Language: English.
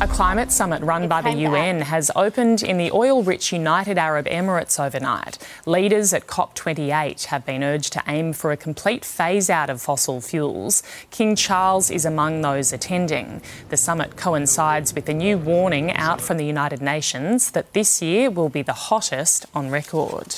A climate summit run by the UN has opened in the oil rich United Arab Emirates overnight. Leaders at COP28 have been urged to aim for a complete phase out of fossil fuels. King Charles is among those attending. The summit coincides with a new warning out from the United Nations that this year will be the hottest on record.